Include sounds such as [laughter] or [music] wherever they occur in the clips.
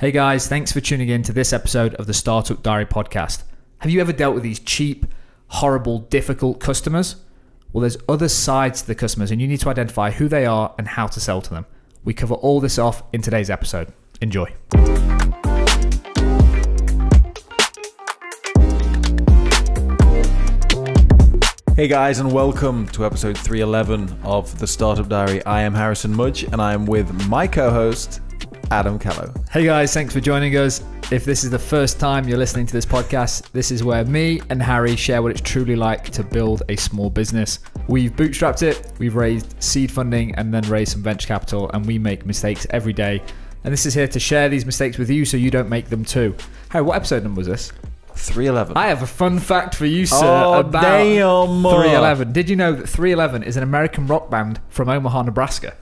Hey guys, thanks for tuning in to this episode of the Startup Diary podcast. Have you ever dealt with these cheap, horrible, difficult customers? Well, there's other sides to the customers, and you need to identify who they are and how to sell to them. We cover all this off in today's episode. Enjoy. Hey guys, and welcome to episode 311 of the Startup Diary. I am Harrison Mudge, and I am with my co host, Adam Callow. Hey guys, thanks for joining us. If this is the first time you're listening to this podcast, this is where me and Harry share what it's truly like to build a small business. We've bootstrapped it, we've raised seed funding, and then raised some venture capital, and we make mistakes every day. And this is here to share these mistakes with you so you don't make them too. Harry, what episode number was this? 311. I have a fun fact for you, sir, Oh, about damn. 311. Did you know that 311 is an American rock band from Omaha, Nebraska?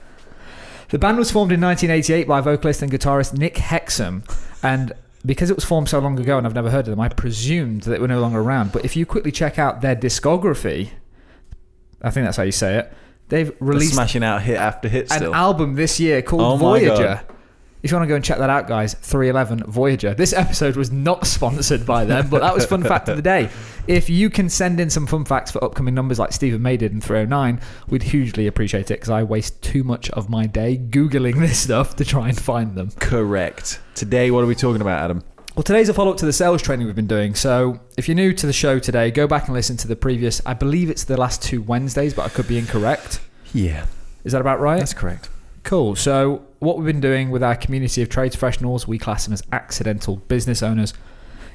The band was formed in 1988 by vocalist and guitarist Nick Hexum, and because it was formed so long ago and I've never heard of them, I presumed that they were no longer around. But if you quickly check out their discography, I think that's how you say it, they've They're released smashing out hit after hit an still. album this year called Oh my Voyager. If you want to go and check that out, guys, 311 Voyager. This episode was not sponsored by them, but that was fun fact of the day. If you can send in some fun facts for upcoming numbers like Stephen May did in 309, we'd hugely appreciate it because I waste too much of my day Googling this stuff to try and find them. Correct. Today, what are we talking about, Adam? Well, today's a follow up to the sales training we've been doing. So if you're new to the show today, go back and listen to the previous, I believe it's the last two Wednesdays, but I could be incorrect. Yeah, Is that about right? that's correct. Cool. So, what we've been doing with our community of trade professionals, we class them as accidental business owners,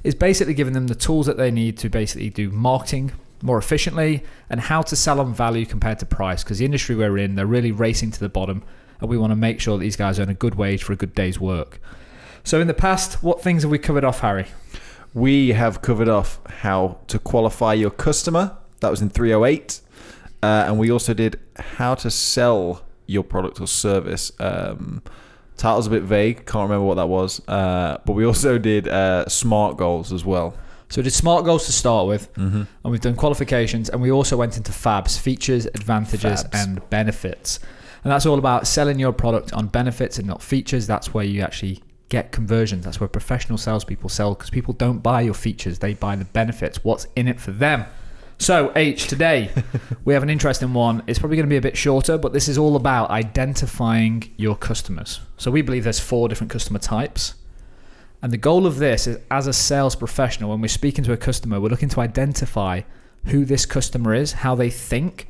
is basically giving them the tools that they need to basically do marketing more efficiently and how to sell on value compared to price. Because the industry we're in, they're really racing to the bottom, and we want to make sure that these guys earn a good wage for a good day's work. So, in the past, what things have we covered off, Harry? We have covered off how to qualify your customer. That was in 308. Uh, and we also did how to sell your product or service. Um, title's a bit vague. Can't remember what that was. Uh, but we also did uh, smart goals as well. So, we did SMART goals to start with, Mm-hmm. and we've done qualifications, and we also went into FABs features, advantages, Fabs. and benefits. And that's all about selling your product on benefits and not features. That's where you actually get conversions. That's where professional salespeople sell because people don't buy your features, they buy the benefits. What's in it for them? So, H, today [laughs] we have an interesting one. It's probably going to be a bit shorter, but this is all about identifying your customers. So, we believe there's four different customer types. And the goal of this is as a sales professional, when we're speaking to a customer, we're looking to identify who this customer is, how they think,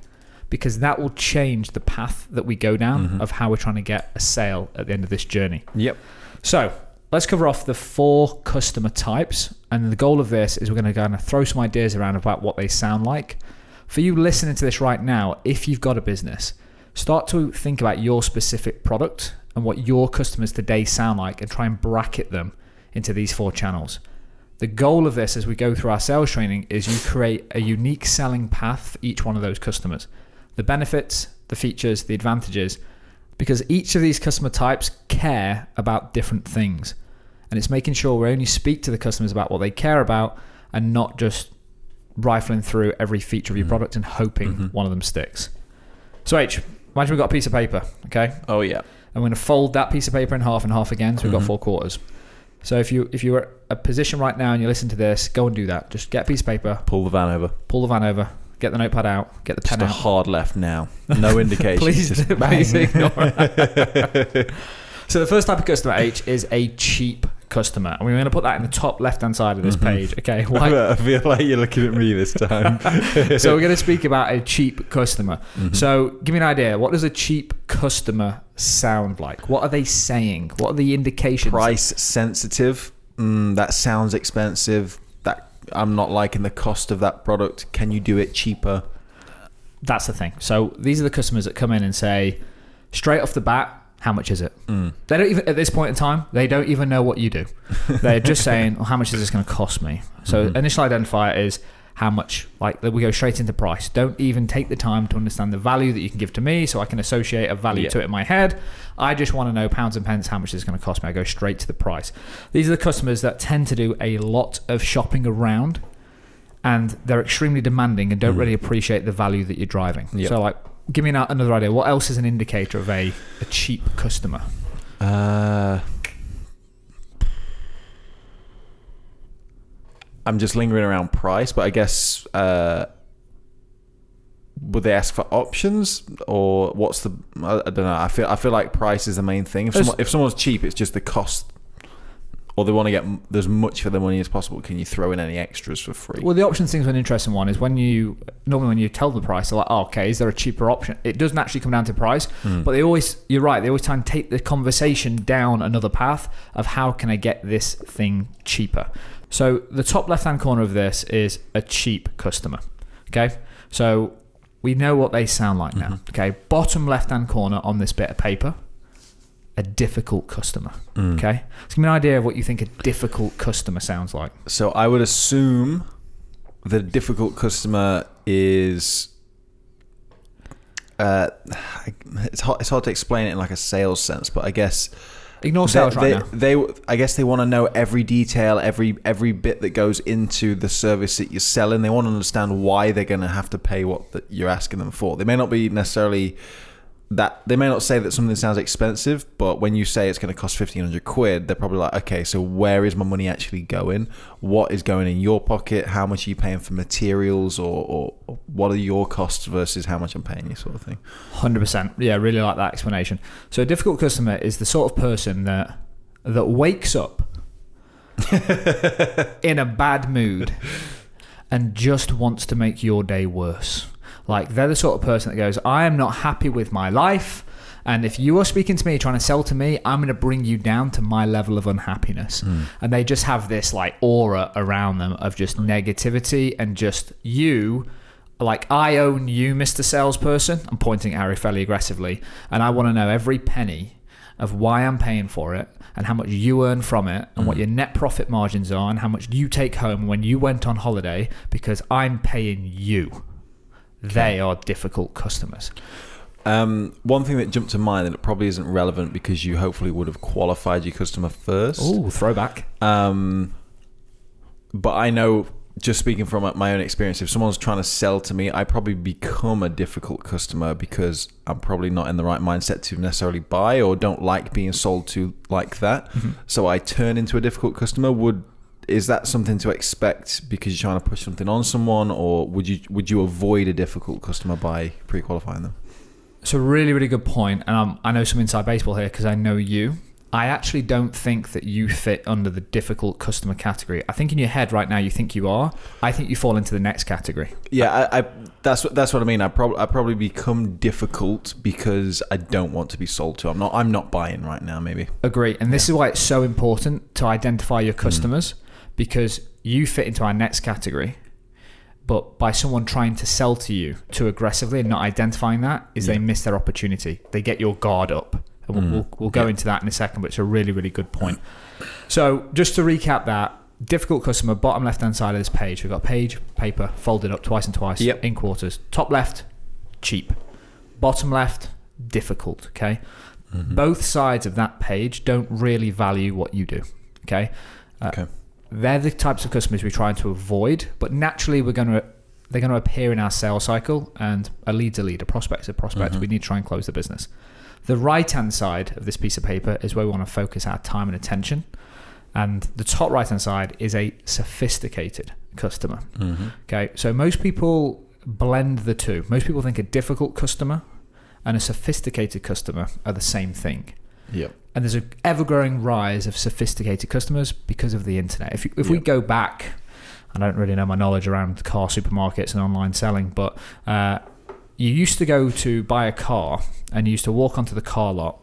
because that will change the path that we go down mm-hmm. of how we're trying to get a sale at the end of this journey. Yep. So let's cover off the four customer types. And the goal of this is we're going to kind of throw some ideas around about what they sound like. For you listening to this right now, if you've got a business, start to think about your specific product and what your customers today sound like and try and bracket them into these four channels. The goal of this as we go through our sales training is you create a unique selling path for each one of those customers. The benefits, the features, the advantages, because each of these customer types care about different things. And it's making sure we only speak to the customers about what they care about and not just rifling through every feature of your mm-hmm. product and hoping mm-hmm. one of them sticks. So, H, imagine we've got a piece of paper, okay? Oh, yeah. I'm going to fold that piece of paper in half and half again, so we've got mm-hmm. four quarters. So if you if you're at a position right now and you listen to this, go and do that. Just get a piece of paper, Pull the van over. pull the van over, get the notepad out, get the pen Just pen a out. hard left now. [laughs] No indication. Please, please ignore [laughs] [laughs] so the first type of customer H is a cheap customer, and we're going to put that in the top left-hand side of this Mm-hmm. page. Okay, [laughs] why? I feel like you're looking at me this time. [laughs] so we're going to speak about a cheap customer. Mm-hmm. So give me an idea. What does a cheap customer sound like? What are they saying? What are the indications? Price sensitive. Mm, that sounds expensive. That I'm not liking the cost of that product. Can you do it cheaper? That's the thing. So these are the customers that come in and say, straight off the bat, how much is it? Mm. They don't even at this point in time, they don't even know what you do. They're just [laughs] saying, well, how much is this going to cost me? So Mhm. initial identifier is how much. Like we go straight into price. Don't even take the time to understand the value that you can give to me, so I can associate a value Yeah. to it in my head. I just want to know pounds and pence how much it's going to cost me. I go straight to the price. These are the customers that tend to do a lot of shopping around. And they're extremely demanding and don't Mm. really appreciate the value that you're driving. Yep. So, like, give me an, another idea. What else is an indicator of a, a cheap customer? Uh, I'm just lingering around price, but I guess uh, would they ask for options or what's the? I, I, don't know. I feel I feel like price is the main thing. If, someone, if someone's cheap, it's just the cost or they want to get m- as much for their money as possible. Can you throw in any extras for free? Well, the option options thing's an interesting one. Is when you normally when you tell the price, they're like, oh, "Okay, is there a cheaper option?" It doesn't actually come down to price, hmm. but they always, you're right, they always try and take the conversation down another path of how can I get this thing cheaper. So the top left hand corner of this is a cheap customer. Okay, so we know what they sound like now. Mm-hmm. Okay, bottom left hand corner on this bit of paper. A difficult customer. Okay, so give me an idea of what you think a difficult customer sounds like. So I would assume the difficult customer is. Uh, it's hard, it's hard to explain it in like a sales sense, but I guess Ignore they, sales right they, now. they I guess they want to know every detail, every every bit that goes into the service that you're selling. They want to understand why they're going to have to pay what that you're asking them for. They may not be necessarily that they may not say that something sounds expensive, but when you say it's going to cost fifteen hundred quid, they're probably like, okay, so where is my money actually going? What is going in your pocket? How much are you paying for materials, or, or, or what are your costs versus how much I'm paying you, sort of thing. Hundred percent. Yeah, really like that explanation. So a difficult customer is the sort of person that that wakes up [laughs] in a bad mood and just wants to make your day worse. Like they're the sort of person that goes, I am not happy with my life. And if you are speaking to me, trying to sell to me, I'm going to bring you down to my level of unhappiness. Hmm. And they just have this like aura around them of just hmm. negativity and just you like I own you, Mr. Salesperson. I'm pointing at Harry fairly aggressively, and I want to know every penny of why I'm paying for it and how much you earn from it and what hmm. your net profit margins are and how much you take home when you went on holiday because I'm paying you. They are difficult customers. Um, one thing that jumped to mind that probably isn't relevant because you hopefully would have qualified your customer first. Oh, throwback. Um, but I know, just speaking from my own experience, if someone's trying to sell to me, I probably become a difficult customer because I'm probably not in the right mindset to necessarily buy or don't like being sold to like that. So I turn into a difficult customer. Would is that something to expect because you're trying to push something on someone, or would you would you avoid a difficult customer by pre-qualifying them? It's a really, really good point. and um, I know some inside baseball here because I know you. I actually don't think that you fit under the difficult customer category. I think in your head right now you think you are. I think you fall into the next category. Yeah, I, I that's what that's what I mean. I probably I probably become difficult because I don't want to be sold to. I'm not I'm not buying right now. Maybe. Agree. And this is why it's so important to identify your customers because you fit into our next category. But by someone trying to sell to you too aggressively and not identifying that, is they miss their opportunity. They get your guard up. And we'll, we'll, we'll go into that in a second, but it's a really, really good point. So just to recap that, difficult customer, bottom left hand side of this page, we've got page, paper, folded up twice and twice Yep. in quarters. Top left, cheap. Bottom left, difficult. Okay. Both sides of that page don't really value what you do. Okay. Uh, Okay. They're the types of customers we're trying to avoid, but naturally we're going to they're going to appear in our sales cycle, and a lead's a lead, a prospect's a prospect. Mm-hmm. We need to try and close the business. The right hand side of this piece of paper is where we want to focus our time and attention, and the top right hand side is a sophisticated customer. Mm-hmm. Okay, so most people blend the two. Most people think a difficult customer and a sophisticated customer are the same thing. Yep. And there's an ever growing rise of sophisticated customers because of the internet. If, if we go back, I don't really know my knowledge around car supermarkets and online selling, but uh, you used to go to buy a car and you used to walk onto the car lot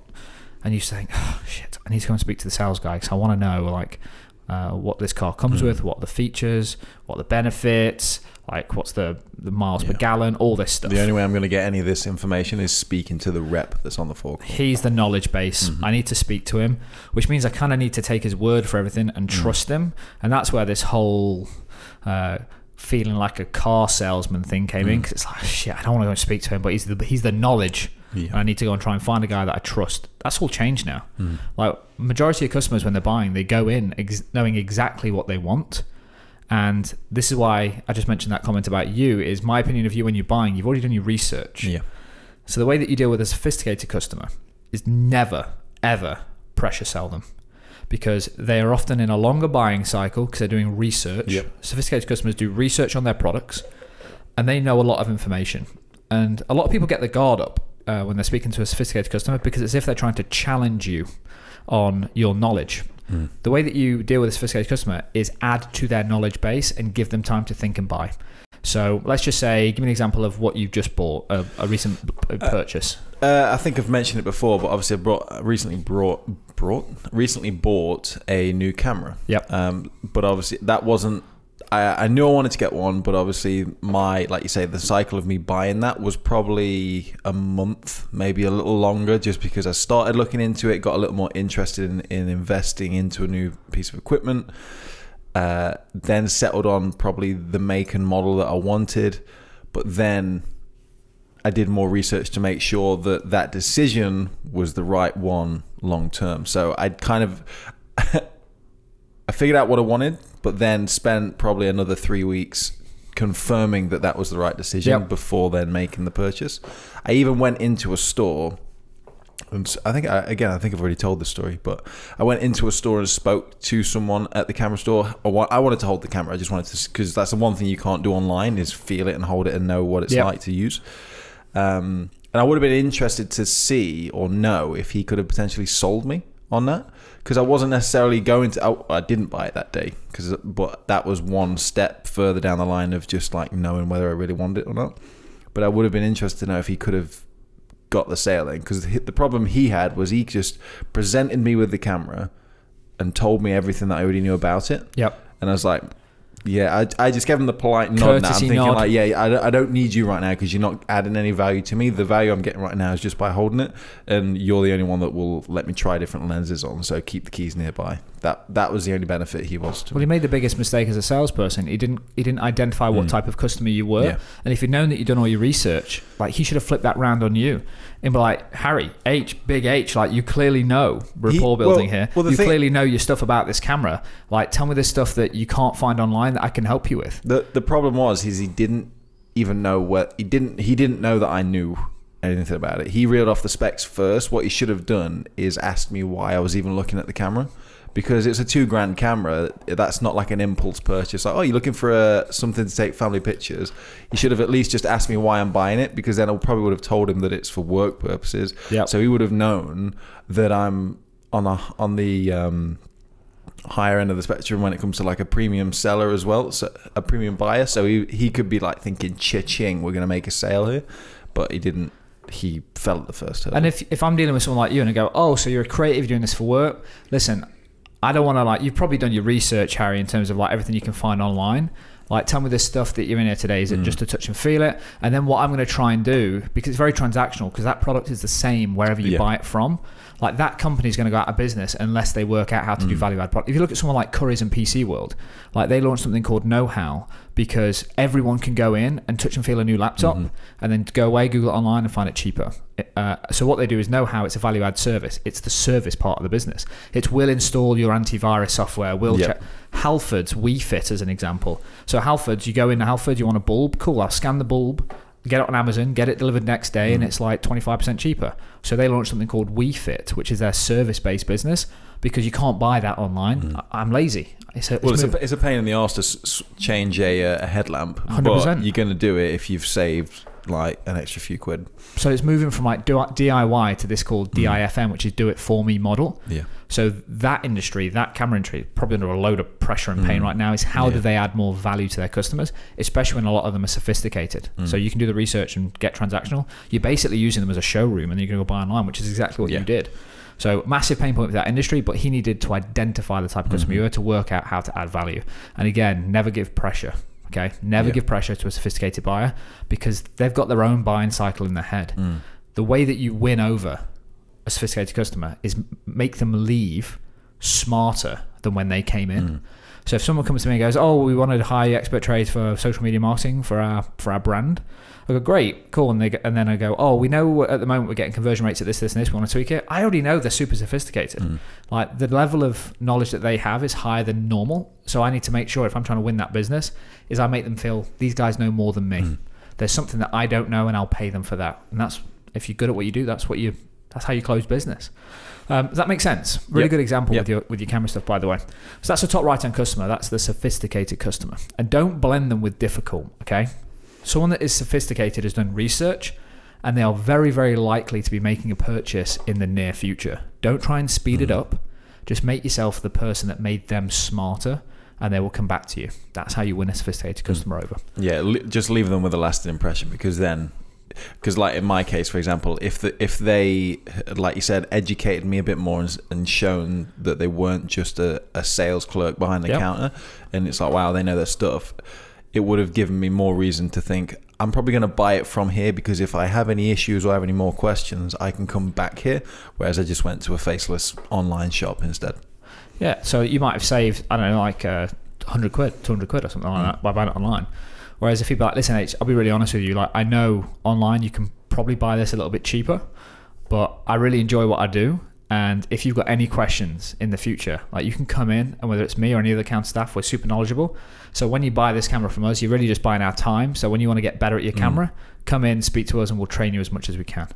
and you used to think, oh, shit, I need to go and speak to the sales guy because I want to know like uh, what this car comes with, what the features, what the benefits, like what's the, the miles per gallon, all this stuff. The only way I'm going to get any of this information is speaking to the rep that's on the forecourt. he's the knowledge base. Mm-hmm. I need to speak to him, which means I kind of need to take his word for everything and mm. trust him. And that's where this whole uh, feeling like a car salesman thing came in mm. because it's like shit. I don't want to go and speak to him, but he's the he's the knowledge. Yeah. And I need to go and try and find a guy that I trust. That's all changed now. Mm. Like majority of customers when they're buying, they go in ex- knowing exactly what they want. And this is why I just mentioned that comment about you. Is my opinion of you when you're buying? You've already done your research. Yeah. So the way that you deal with a sophisticated customer is never, ever pressure sell them. because they are often in a longer buying cycle because they're doing research. Yep. Sophisticated customers do research on their products and they know a lot of information. And a lot of people get the guard up uh, when they're speaking to a sophisticated customer because it's as if they're trying to challenge you on your knowledge. The way that you deal with a sophisticated customer is add to their knowledge base and give them time to think and buy. So let's just say, give me an example of what you've just bought, a, a recent b- purchase. Uh, I think I've mentioned it before, but obviously I brought recently brought brought recently bought a new camera. Yep. Um, but obviously that wasn't. I, I knew I wanted to get one, but obviously my like you say the cycle of me buying that was probably a month, maybe a little longer, just because I started looking into it, got a little more interested in, in investing into a new piece of equipment. Uh, then settled on probably the make and model that I wanted, but then I did more research to make sure that that decision was the right one long term. So I'd kind of [laughs] I figured out what I wanted, but then spent probably another three weeks confirming that that was the right decision Yep. before then making the purchase. I even went into a store. And I think I, again, I think I've already told this story, but I went into a store and spoke to someone at the camera store. I I wanted to hold the camera. I just wanted to, because that's the one thing you can't do online is feel it and hold it and know what it's Yep. like to use. Um, and I would have been interested to see or know if he could have potentially sold me on that because I wasn't necessarily going to. I, I didn't buy it that day because, but that was one step further down the line of just like knowing whether I really wanted it or not. But I would have been interested to know if he could have got the sale in because the problem he had was he just presented me with the camera and told me everything that I already knew about it. Yep. And I was like, yeah, I, I just gave him the polite nod. Now. I'm thinking nod. like, yeah, I don't, I don't need you right now because you're not adding any value to me. The value I'm getting right now is just by holding it, and you're the only one that will let me try different lenses on. So keep the keys nearby. That that was the only benefit he was to Well, me. he made the biggest mistake as a salesperson. He didn't he didn't identify what type of customer you were, Mm. Yeah. and if he'd known that you'd done all your research, like he should have flipped that round on you and be like, Harry H, big H, like you clearly know rapport well- building here. well, you thing- clearly know your stuff about this camera. Like, tell me the stuff that you can't find online that I can help you with. The the problem was is he didn't even know what he didn't he didn't know that I knew anything about it. He reeled off the specs first. What he should have done is asked me why I was even looking at the camera. Because it's a two grand camera, that's not like an impulse purchase. Like, oh, you're looking for a, something to take family pictures. You should have at least just asked me why I'm buying it, because then I probably would have told him that it's for work purposes. Yep. So he would have known that I'm on a on the um, higher end of the spectrum when it comes to like a premium seller as well, so a premium buyer. So he he could be like thinking, "Cha-ching, we're going to make a sale here," but he didn't. He fell at the first hurdle. And if if I'm dealing with someone like you and I go, oh, so you're a creative, doing this for work. Listen, I don't want to like. You've probably done your research, Harry, in terms of like everything you can find online. Like, tell me this stuff that you're in here today. Is it hmm. just to touch and feel it? And then what I'm going to try and do because it's very transactional because that product is the same wherever you Yeah. buy it from. Like that company is going to go out of business unless they work out how to do hmm. value add product. If you look at someone like Currys and PC World, like they launched something called Know How because everyone can go in and touch and feel a new laptop and then go away, Google it online and find it cheaper. Uh, so what they do is Know How. It's a value add service. It's the service part of the business. It's will install your antivirus software. Will Yep. check. Halfords WeFit as an example. So Halfords, you go in Halford, you want a bulb, cool. I'll scan the bulb, get it on Amazon, get it delivered next day, Mm. and it's like 25% cheaper. So they launched something called WeFit, which is their service-based business because you can't buy that online. I- I'm lazy. It's a, it's Mm. well, it's a, it's a pain in the ass to s- change a, uh, a headlamp, 100%. but you're going to do it if you've saved like an extra few quid. so it's moving from like DIY to this called DIFM, which is do it for me model. Yeah. So that industry, that camera industry, probably under a load of pressure and pain right now. Is how do Mm. They add more value to their customers, especially when a lot of them are sophisticated. Mm. So you can do the research and get transactional. You're basically using them as a showroom, and then going to go buy online, which is exactly what Yeah. you did. So massive pain point with that industry, but he needed to identify the type of Mm-hmm. customer you were to work out how to add value. And again, never give pressure. Okay, never Yeah. give pressure to a sophisticated buyer because they've got their own buying cycle in their head. Mm. The way that you win over a sophisticated customer is make them leave smarter than when they came in. Mm. So if someone comes to me and goes, "Oh, we wanted high expert trades for social media marketing for our for our brand," I go, "Great, cool," and they and then I go, "Oh, we know at the moment we're getting conversion rates at this, this, and this. We want to tweak it." I already know they're super sophisticated. Mm. Like the level of knowledge that they have is higher than normal. So I need to make sure if I'm trying to win that business, is I make them feel these guys know more than me. Mm. There's something that I don't know, and I'll pay them for that. And that's if you're good at what you do, that's what you That's how you close business. Um, does that make sense? Really Yep. good example Yep. with your with your camera stuff, by the way. So that's the top right hand customer. That's the sophisticated customer, and don't blend them with difficult. Okay, someone that is sophisticated has done research, and they are very very likely to be making a purchase in the near future. Don't try and speed it up. Just make yourself the person that made them smarter, and they will come back to you. That's how you win a sophisticated customer over. Yeah, just leave them with a lasting impression because then, because like in my case, for example, if the if they like you said educated me a bit more and, and shown that they weren't just a, a sales clerk behind the Yep. counter, and it's like wow they know their stuff, it would have given me more reason to think I'm probably going to buy it from here because if I have any issues or have any more questions, I can come back here. Whereas I just went to a faceless online shop instead. Yeah, so you might have saved, I don't know, like uh, 100 quid, 200 quid or something like that by buying it online. Whereas if you're like, listen, H, I'll be really honest with you, like, I know online you can probably buy this a little bit cheaper, but I really enjoy what I do. And if you've got any questions in the future, like you can come in, and whether it's me or any other account staff, we're super knowledgeable. So when you buy this camera from us, you're really just buying our time. So when you want to get better at your mm. camera, come in, speak to us, and we'll train you as much as we can.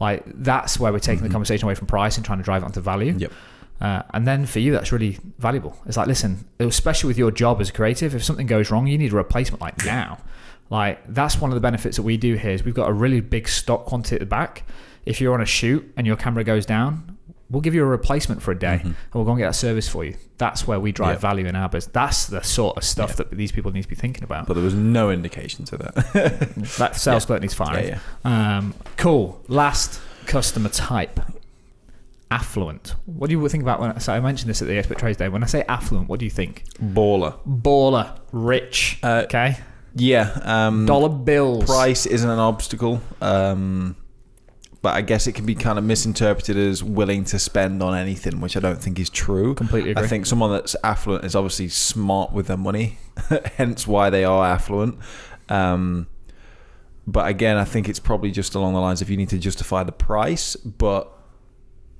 Like that's where we're taking the mm-hmm. conversation away from price and trying to drive it onto value. Yep. Uh, and then for you, that's really valuable. It's like, listen, especially with your job as a creative, if something goes wrong, you need a replacement like now. Like that's one of the benefits that we do here is we've got a really big stock quantity at the back. If you're on a shoot and your camera goes down, we'll give you a replacement for a day and we'll go and get that service for you. That's where we drive Mm-hmm. Value in our business. That's the sort of stuff that these people need to be thinking about. But there was no indication to that. that sales [laughs] clerk needs firing. yeah, Um, cool. Last customer type. Affluent. What do you think about when I, so I mentioned this at the Expert Trades Day? When I say affluent, what do you think? Baller. Baller, rich. Uh, okay, Yeah. Um, dollar bills. price isn't an obstacle, um, but I guess it can be kind of misinterpreted as willing to spend on anything, which I don't think is true. Completely agree. I think someone that's affluent is obviously smart with their money, [laughs] hence why they are affluent. Um, but again, I think it's probably just along the lines if you need to justify the price, but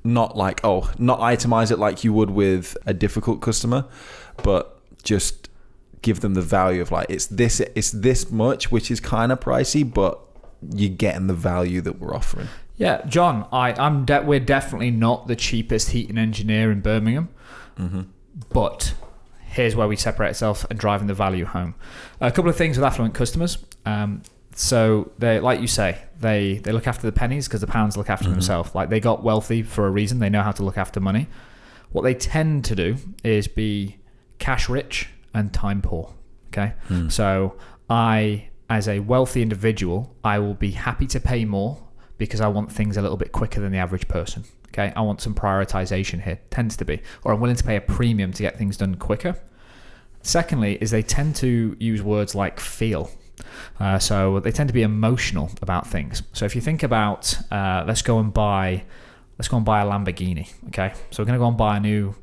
not like oh, not itemize it like you would with a difficult customer, but just give them the value of like it's this it's this much, which is kind of pricey, but you're getting the value that we're offering. Yeah, John. I, I'm. De- we're definitely not the cheapest heating engineer in Birmingham, but here's where we separate ourselves and driving the value home. A couple of things with affluent customers. Um, so they, like you say, they they look after the pennies because the pounds look after mm-hmm. themselves. Like they got wealthy for a reason. They know how to look after money. What they tend to do is be cash rich and time poor. Okay, hmm. so I, as a wealthy individual, I will be happy to pay more because I want things a little bit quicker than the average person. Okay, I want some prioritization here. Tends to be, or I'm willing to pay a premium to get things done quicker. Secondly, is they tend to use words like feel. Uh, so they tend to be emotional about things. So if you think about, uh, let's go and buy, let's go and buy a Lamborghini. Okay, so we're gonna go and buy a new,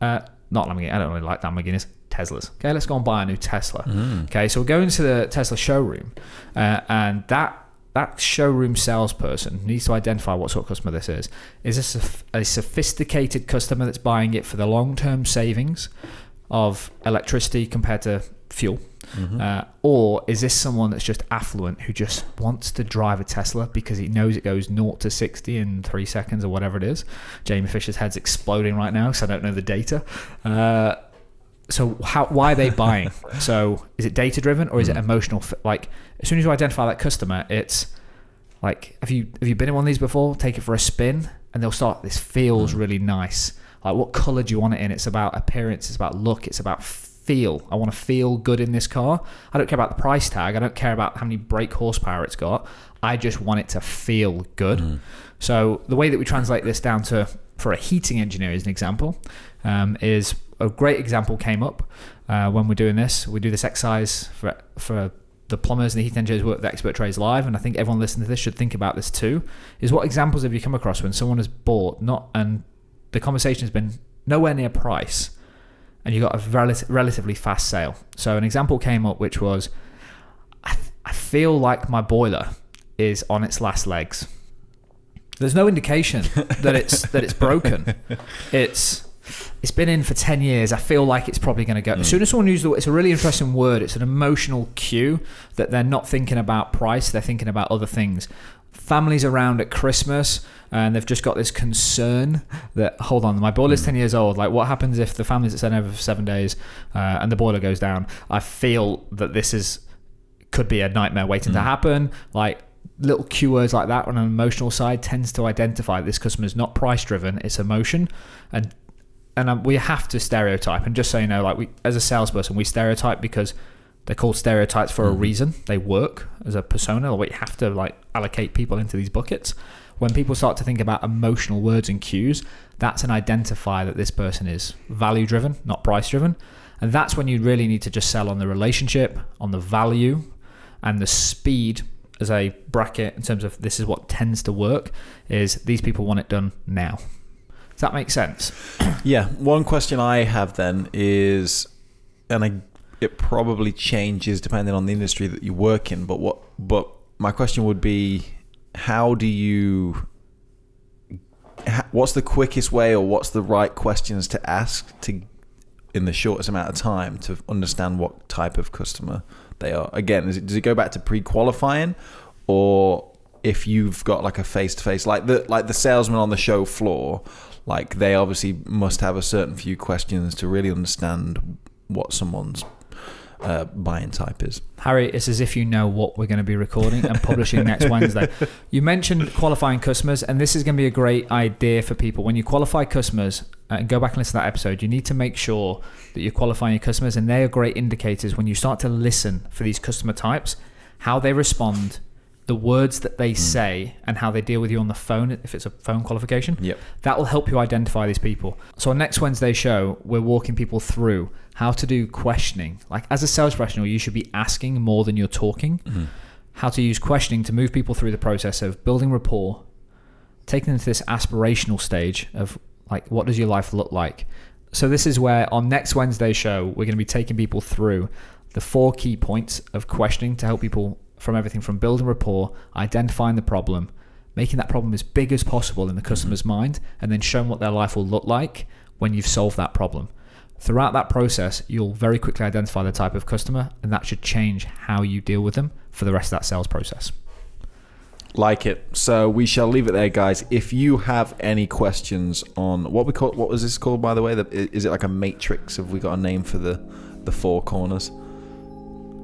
uh, not Lamborghini. I don't really like Lamborghinis. Teslas. Okay, let's go and buy a new Tesla. Okay, so we're going to the Tesla showroom, uh, and that that showroom salesperson needs to identify what sort of customer this is. Is this a sophisticated customer that's buying it for the long term savings of electricity compared to fuel? Uh, or is this someone that's just affluent who just wants to drive a Tesla because he knows it goes 0 to 60 in three seconds or whatever it is? Jamie Fisher's head's exploding right now because I don't know the data. Uh, so how why are they [laughs] buying? So is it data driven or is it emotional like as soon as you identify that customer it's like have you have you been in one of these before? Take it for a spin and they'll start this feels really nice. Like what color do you want it in? It's about appearance it's about look it's about feel. I want to feel good in this car. I don't care about the price tag. I don't care about how many brake horsepower it's got. I just want it to feel good. So the way that we translate this down to for a heating engineer as an example um, is a great example came up uh, when we're doing this. We do this exercise for for the plumbers and the heat engineers work the expert trades live, and I think everyone listening to this should think about this too. Is what examples have you come across when someone has bought not and the conversation has been nowhere near price, and you got a rel- relatively fast sale. So an example came up which was, I, I feel like my boiler is on its last legs. There's no indication that it's [laughs] that it's broken. It's it's been in for 10 years. I feel like it's probably going to go. As hmm. soon as someone uses the word, it's a really interesting word. It's an emotional cue that they're not thinking about price, they're thinking about other things. Families around at Christmas and they've just got this concern that hold on, my boiler's ten years old. Like, what happens if the family's at staying over for seven days uh, and the boiler goes down? I feel that this is could be a nightmare waiting to happen. Like little keywords like that on an emotional side tends to identify this customer is not price driven; it's emotion, and and um, we have to stereotype. And just so you know, like we as a salesperson, we stereotype because they're called stereotypes for a mm-hmm. reason. They work as a persona. We have to like allocate people into these buckets. When people start to think about emotional words and cues, that's an identifier that this person is value driven, not price driven. And that's when you really need to just sell on the relationship, on the value, and the speed as a bracket in terms of this is what tends to work is these people want it done now. Does that make sense? Yeah. One question I have then is, and I, it probably changes depending on the industry that you work in. But what? But my question would be, how do you? What's the quickest way, or what's the right questions to ask to, in the shortest amount of time, to understand what type of customer they are? Again, it, does it go back to pre-qualifying, or if you've got like a face-to-face, like the like the salesman on the show floor, like they obviously must have a certain few questions to really understand what someone's uh, buying type is. Harry, it's as if you know what we're going to be recording and publishing next Wednesday. You mentioned qualifying customers, and this is going to be a great idea for people. When you qualify customers, uh, and go back and listen to that episode, you need to make sure that you're qualifying your customers, and they are great indicators when you start to listen for these customer types, how they respond, the words that they mm. say, and how they deal with you on the phone if it's a phone qualification. Yep. That will help you identify these people. So on next Wednesday show, we're walking people through how to do questioning. Like as a sales professional, you should be asking more than you're talking. Mm-hmm. How to use questioning to move people through the process of building rapport, taking them to this aspirational stage of like what does your life look like. So this is where on next Wednesday show, we're going to be taking people through the four key points of questioning to help people from everything from building rapport, identifying the problem, making that problem as big as possible in the mm-hmm. customer's mind, and then showing what their life will look like when you've solved that problem. Throughout that process, you'll very quickly identify the type of customer, and that should change how you deal with them for the rest of that sales process. Like it. So we shall leave it there, guys. If you have any questions on what we call what was this called, by the way? The- Is it like a matrix? Have we got a name for the the four corners?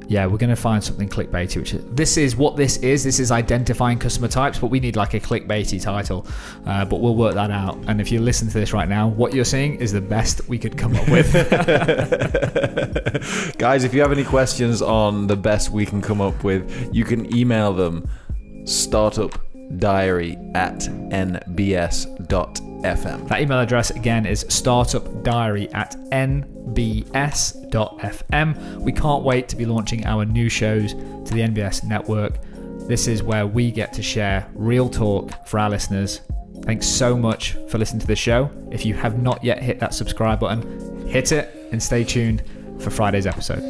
Yeah, we're going to find something clickbaity, which is, this is what this is. This is identifying customer types, but we need like a clickbaity title. Uh, but we'll work that out. And if you listen to this right now, what you're seeing is the best we could come up with. [laughs] Guys, if you have any questions on the best we can come up with, you can email them startupdiary at nbs.fm. that email address again is startupdiary at nbs.fm. We can't wait to be launching our new shows to the NBS network. This is where we get to share real talk for our listeners. Thanks so much for listening to the show. If you have not yet hit that subscribe button, hit it and stay tuned for Friday's episode.